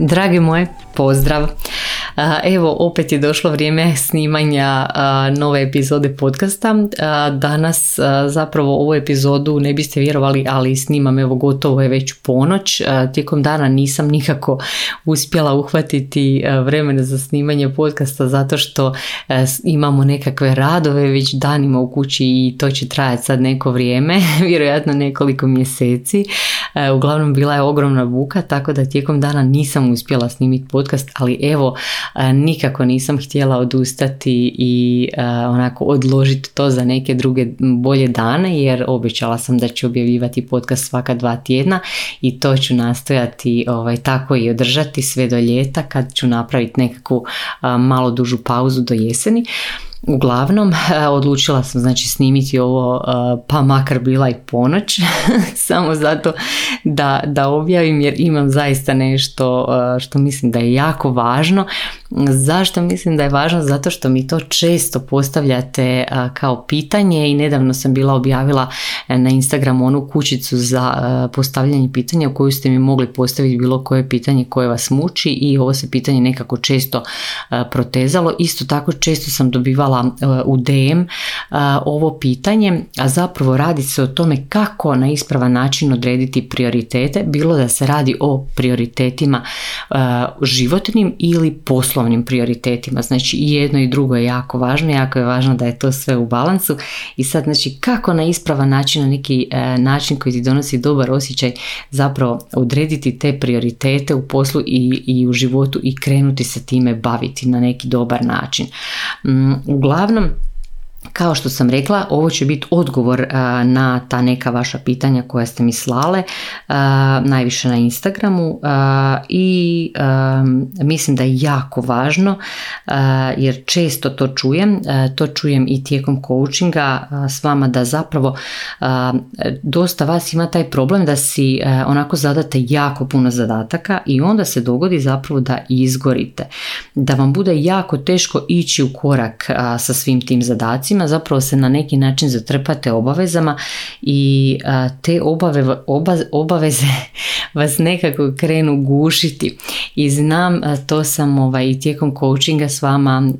Dragi moje, pozdrav! Evo, opet je došlo vrijeme snimanja nove epizode podcasta. Danas zapravo ovu epizodu ne biste vjerovali, ali snimam evo gotovo je već ponoć. Tijekom dana nisam nikako uspjela uhvatiti vremena za snimanje podcasta zato što imamo nekakve radove već danima u kući i to će trajati sad neko vrijeme, vjerojatno nekoliko mjeseci. Uglavnom bila je ogromna buka, tako da tijekom dana nisam uspjela snimiti podcast, ali evo nikako nisam htjela odustati i onako odložiti to za neke druge bolje dane jer obećala sam da ću objavljivati podcast svaka dva tjedna i to ću nastojati ovaj, tako i održati sve do ljeta kad ću napraviti nekakvu malo dužu pauzu do jeseni. Uglavnom, odlučila sam znači snimiti ovo pa makar bila i ponoć, samo zato da, da objavim jer imam zaista nešto što mislim da je jako važno. Zašto mislim da je važno? Zato što mi to često postavljate kao pitanje i nedavno sam bila objavila e, na Instagramu onu kućicu za postavljanje pitanja u koju ste mi mogli postaviti bilo koje pitanje koje vas muči i ovo se pitanje nekako često protezalo. Isto tako često sam dobivala E, u DM e, ovo pitanje, a zapravo radi se o tome kako na ispravan način odrediti prioritete, bilo da se radi o prioritetima e, životnim ili poslovnim prioritetima. Znači i jedno i drugo je jako važno, jako je važno da je to sve u balansu i sad znači kako na ispravan način, na neki način koji ti donosi dobar osjećaj zapravo odrediti te prioritete u poslu i, i u životu i krenuti se time baviti na neki dobar način. Mm, uglavnom kao što sam rekla, ovo će biti odgovor na ta neka vaša pitanja koja ste mi slale, najviše na Instagramu i mislim da je jako važno jer često to čujem, to čujem i tijekom coachinga s vama da zapravo dosta vas ima taj problem da si onako zadate jako puno zadataka i onda se dogodi zapravo da izgorite, da vam bude jako teško ići u korak sa svim tim zadacima zapravo se na neki način zatrpate obavezama i te obave, obaveze vas nekako krenu gušiti i znam to sam ovaj, tijekom coachinga s vama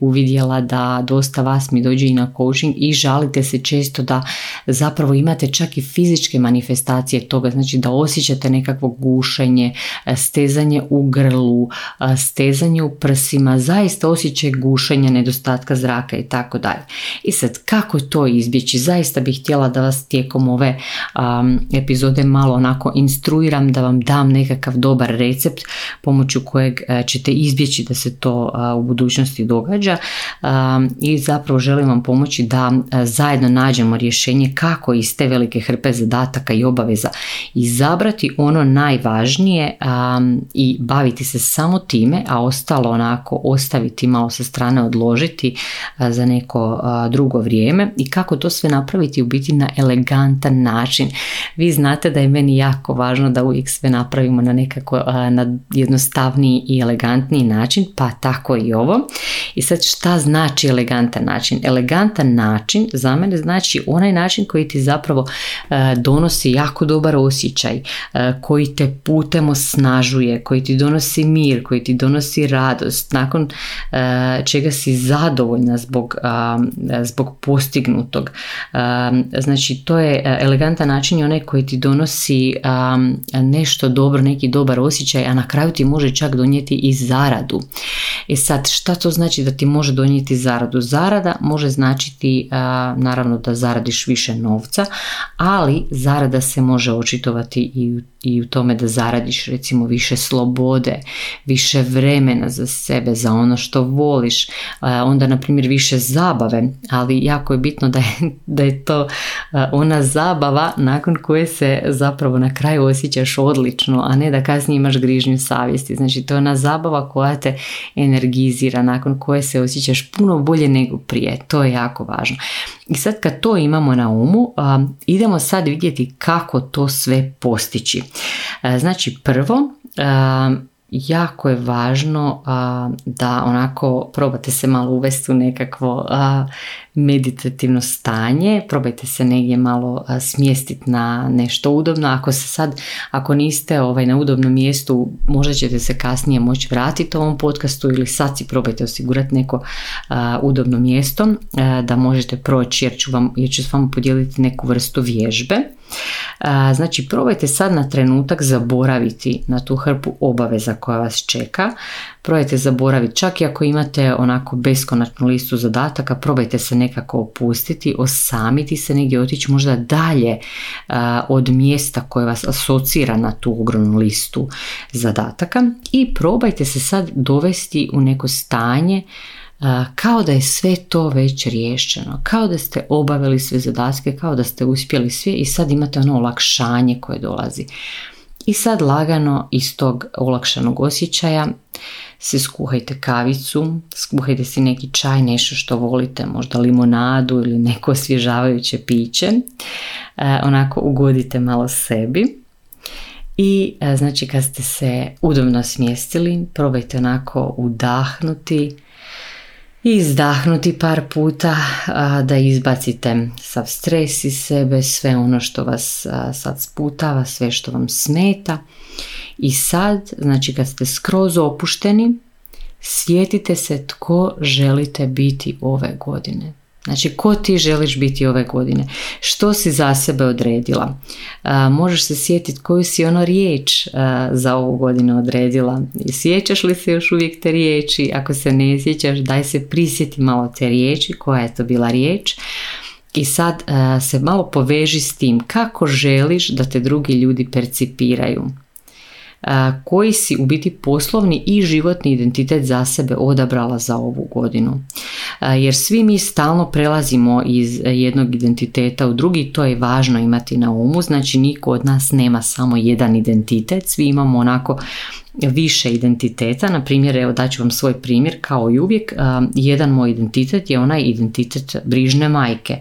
uvidjela da dosta vas mi dođe i na coaching i žalite se često da zapravo imate čak i fizičke manifestacije toga, znači da osjećate nekakvo gušenje, stezanje u grlu, stezanje u prsima, zaista osjećaj gušenja, nedostatka zraka i tako dalje. I sad kako to izbjeći? Zaista bih htjela da vas tijekom ove epizode malo onako instruiram, da vam dam nekakav dobar recept pomoću kojeg e, ćete izbjeći da se to u budućnosti događa i zapravo želim vam pomoći da zajedno nađemo rješenje kako iz te velike hrpe zadataka i obaveza izabrati ono najvažnije i baviti se samo time, a ostalo onako ostaviti malo sa strane odložiti za neko drugo vrijeme i kako to sve napraviti u biti na elegantan način. Vi znate da je meni jako važno da uvijek sve napravimo na nekako na jednostavniji i elegantniji način, pa tako i ovo. I sad šta znači elegantan način? Elegantan način za mene znači onaj način koji ti zapravo donosi jako dobar osjećaj, koji te putem osnažuje, koji ti donosi mir, koji ti donosi radost, nakon čega si zadovoljna zbog, zbog postignutog. Znači to je e, elegantan način i onaj koji ti donosi nešto dobro, neki dobar osjećaj, a na kraju ti može čak donijeti i zaradu. E sad, šta to znači da ti može donijeti zaradu? Zarada može značiti naravno da zaradiš više novca, ali zarada se može očitovati i u i u tome da zaradiš recimo više slobode, više vremena za sebe, za ono što voliš, onda na primjer više zabave, ali jako je bitno da je, da je to ona zabava nakon koje se zapravo na kraju osjećaš odlično, a ne da kasnije imaš grižnju savjesti. Znači to je ona zabava koja te energizira, nakon koje se osjećaš puno bolje nego prije. To je jako važno. I sad kad to imamo na umu, idemo sad vidjeti kako to sve postići. Znači prvo, jako je važno da onako probate se malo uvesti u nekakvo meditativno stanje, probajte se negdje malo smjestiti na nešto udobno. Ako se sad, ako niste ovaj, na udobnom mjestu, možda ćete se kasnije moći vratiti ovom podcastu ili sad si probajte osigurati neko udobno mjesto da možete proći jer ću, vam, jer ću s podijeliti neku vrstu vježbe. Znači, probajte sad na trenutak zaboraviti na tu hrpu obaveza koja vas čeka. Probajte zaboraviti, čak i ako imate onako beskonačnu listu zadataka, probajte se nekako opustiti, osamiti se negdje, otići možda dalje od mjesta koje vas asocira na tu ogromnu listu zadataka i probajte se sad dovesti u neko stanje kao da je sve to već riješeno, kao da ste obavili sve zadatke, kao da ste uspjeli sve i sad imate ono olakšanje koje dolazi. I sad lagano iz tog olakšanog osjećaja se skuhajte kavicu, skuhajte si neki čaj, nešto što volite, možda limonadu ili neko osvježavajuće piće. E, onako ugodite malo sebi. I e, znači kad ste se udobno smjestili, probajte onako udahnuti, i izdahnuti par puta da izbacite sav stres iz sebe, sve ono što vas sad sputava, sve što vam smeta. I sad, znači kad ste skroz opušteni, sjetite se tko želite biti ove godine. Znači, ko ti želiš biti ove godine? Što si za sebe odredila? možeš se sjetiti koju si ono riječ za ovu godinu odredila. I sjećaš li se još uvijek te riječi? Ako se ne sjećaš, daj se prisjeti malo te riječi, koja je to bila riječ. I sad se malo poveži s tim kako želiš da te drugi ljudi percipiraju koji si u biti poslovni i životni identitet za sebe odabrala za ovu godinu. Jer svi mi stalno prelazimo iz jednog identiteta u drugi, to je važno imati na umu, znači niko od nas nema samo jedan identitet, svi imamo onako više identiteta, na primjer, evo daću vam svoj primjer, kao i uvijek, jedan moj identitet je onaj identitet brižne majke.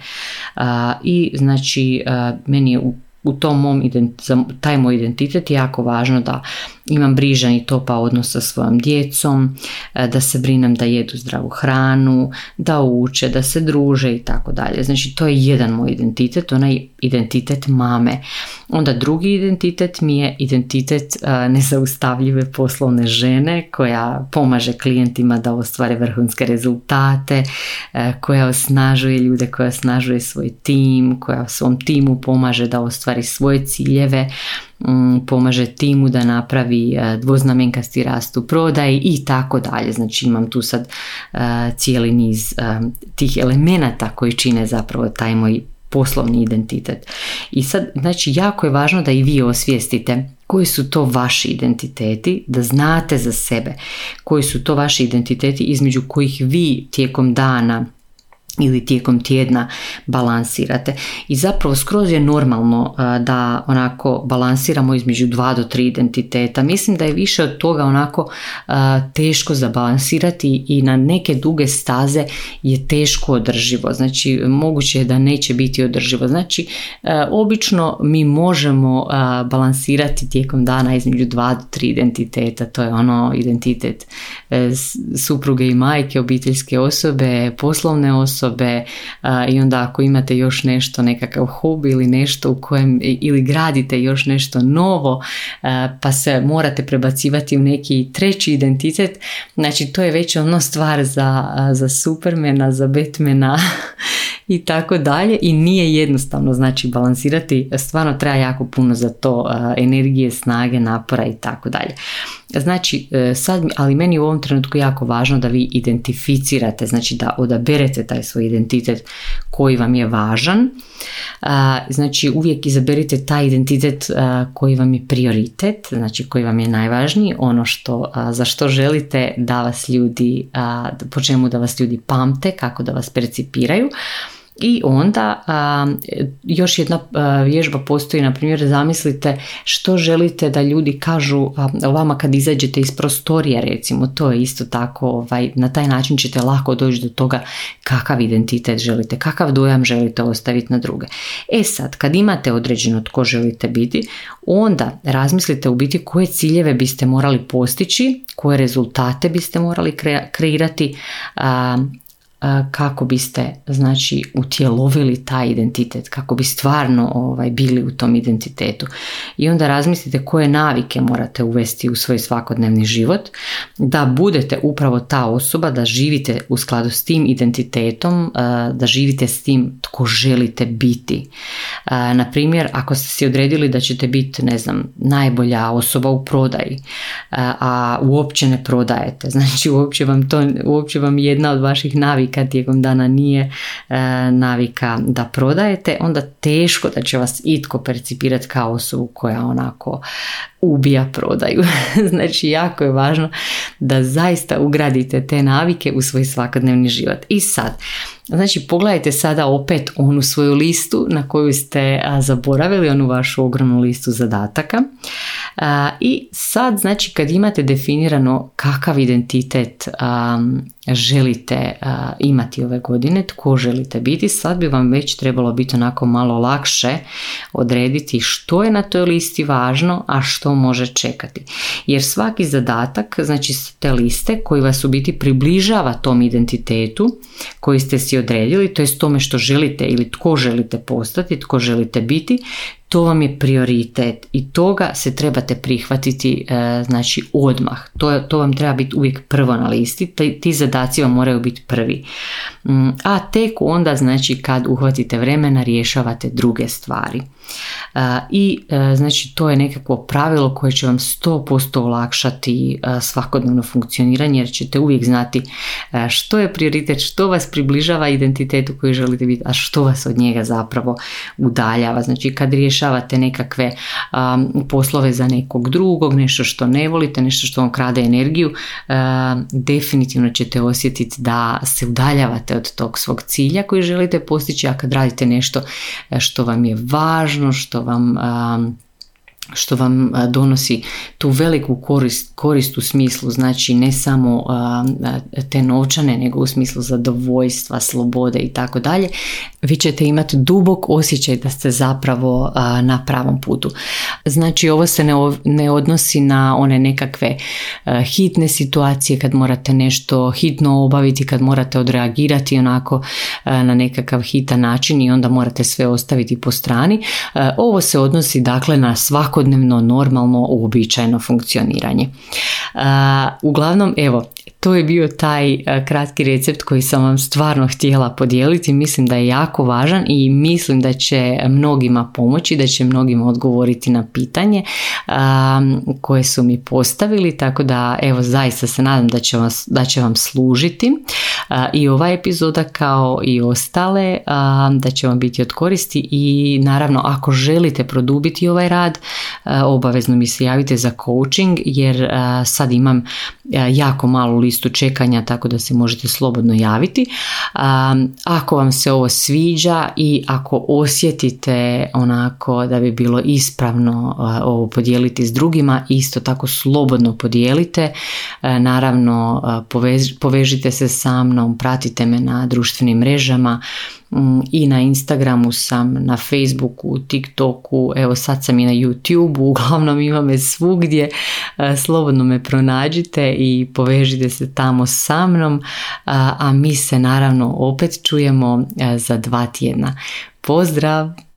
I znači meni je u u tom mom za taj moj identitet je jako važno da imam brižan i topa odnos sa svojom djecom, e, da se brinem da jedu zdravu hranu, da uče, da se druže i tako dalje. Znači to je jedan moj identitet, onaj identitet mame. Onda drugi identitet mi je identitet e, nezaustavljive poslovne žene koja pomaže klijentima da ostvare vrhunske rezultate, e, koja osnažuje ljude, koja osnažuje svoj tim, koja svom timu pomaže da ostvari svoje ciljeve, Mm, pomaže timu da napravi e, dvoznamenkasti rast u prodaji i tako dalje. Znači imam tu sad cijeli niz e, tih elemenata koji čine zapravo taj moj poslovni identitet. I sad, znači, jako je važno da i vi osvijestite koji su to vaši identiteti, da znate za sebe koji su to vaši identiteti između kojih vi tijekom dana ili tijekom tjedna balansirate. I zapravo skroz je normalno da onako balansiramo između dva do tri identiteta. Mislim da je više od toga onako teško zabalansirati i na neke duge staze je teško održivo. Znači moguće je da neće biti održivo. Znači obično mi možemo balansirati tijekom dana između dva do tri identiteta. To je ono identitet supruge i majke, obiteljske osobe, poslovne osobe, osobe i onda ako imate još nešto, nekakav hobi ili nešto u kojem ili gradite još nešto novo pa se morate prebacivati u neki treći identitet, znači to je već ono stvar za, za Supermana, za Batmana i tako dalje i nije jednostavno znači balansirati, stvarno treba jako puno za to energije, snage, napora i tako dalje. Znači, e, sad, ali meni u ovom trenutku jako važno da vi identificirate, znači da odaberete taj svoj identitet koji vam je važan. Znači, uvijek izaberite taj identitet koji vam je prioritet, znači koji vam je najvažniji, ono što, za što želite da vas ljudi, po čemu da vas ljudi pamte, kako da vas percipiraju I onda još jedna vježba postoji, na primjer zamislite što želite da ljudi kažu o vama kad izađete iz prostorija recimo, to je isto tako, ovaj, na taj način ćete lako doći do toga kakav identitet želite, kakav dojam želite ostaviti na druge. E sad, kad imate određeno tko želite biti, onda razmislite u biti koje ciljeve biste morali postići, koje rezultate biste morali kreirati, kako biste znači utjelovili taj identitet, kako bi stvarno ovaj, bili u tom identitetu. I onda razmislite koje navike morate uvesti u svoj svakodnevni život, da budete upravo ta osoba, da živite u skladu s tim identitetom, da živite s tim tko želite biti. Na primjer, ako ste si odredili da ćete biti, ne znam, najbolja osoba u prodaji, a uopće ne prodajete, znači uopće vam, to, uopće vam jedna od vaših navika navika tijekom dana nije e, navika da prodajete, onda teško da će vas itko percipirati kao osobu koja onako ubija prodaju. znači jako je važno da zaista ugradite te navike u svoj svakodnevni život. I sad, Znači pogledajte sada opet onu svoju listu na koju ste zaboravili, onu vašu ogromnu listu zadataka. I sad znači kad imate definirano kakav identitet želite imati ove godine, tko želite biti, sad bi vam već trebalo biti onako malo lakše odrediti što je na toj listi važno, a što može čekati. Jer svaki zadatak, znači te liste koji vas u biti približava tom identitetu koji ste si odredili, to je tome što želite ili tko želite postati, tko želite biti, to vam je prioritet i toga se trebate prihvatiti e, znači odmah. To, to vam treba biti uvijek prvo na listi, ti, ti zadaci vam moraju biti prvi. Mm, a tek onda znači kad uhvatite vremena rješavate druge stvari. I e, znači to je nekakvo pravilo koje će vam 100% olakšati e, svakodnevno funkcioniranje jer ćete uvijek znati e, što je prioritet, što vas približava identitetu koji želite biti, a što vas od njega zapravo udaljava. Znači kad rješavate nekakve poslove za nekog drugog, nešto što ne volite, nešto što vam krade energiju, definitivno ćete osjetiti da se udaljavate od tog svog cilja koji želite postići, a kad radite nešto što vam je važno, što vam što vam donosi tu veliku korist, korist u smislu znači ne samo te novčane nego u smislu zadovoljstva, slobode i tako dalje, vi ćete imati dubok osjećaj da ste zapravo na pravom putu. Znači ovo se ne, ne odnosi na one nekakve hitne situacije kad morate nešto hitno obaviti, kad morate odreagirati onako na nekakav hitan način i onda morate sve ostaviti po strani. Ovo se odnosi dakle na svako svakodnevno, normalno, uobičajeno funkcioniranje. Uglavnom, evo, to je bio taj kratki recept koji sam vam stvarno htjela podijeliti. Mislim da je jako važan i mislim da će mnogima pomoći, da će mnogima odgovoriti na pitanje koje su mi postavili. Tako da, evo, zaista se nadam da će, da će vam služiti i ova epizoda kao i ostale, da će vam biti od koristi i naravno ako želite produbiti ovaj rad, obavezno mi se javite za coaching jer sad imam jako malu listu čekanja tako da se možete slobodno javiti. Ako vam se ovo sviđa i ako osjetite onako da bi bilo ispravno ovo podijeliti s drugima, isto tako slobodno podijelite. Naravno povežite se sa mnom, pratite me na društvenim mrežama Mm, i na Instagramu sam, na Facebooku, TikToku, evo sad sam i na YouTubeu, uglavnom ima me svugdje, e, slobodno me pronađite i povežite se tamo sa mnom, a mi se naravno opet čujemo e, za dva tjedna. Pozdrav!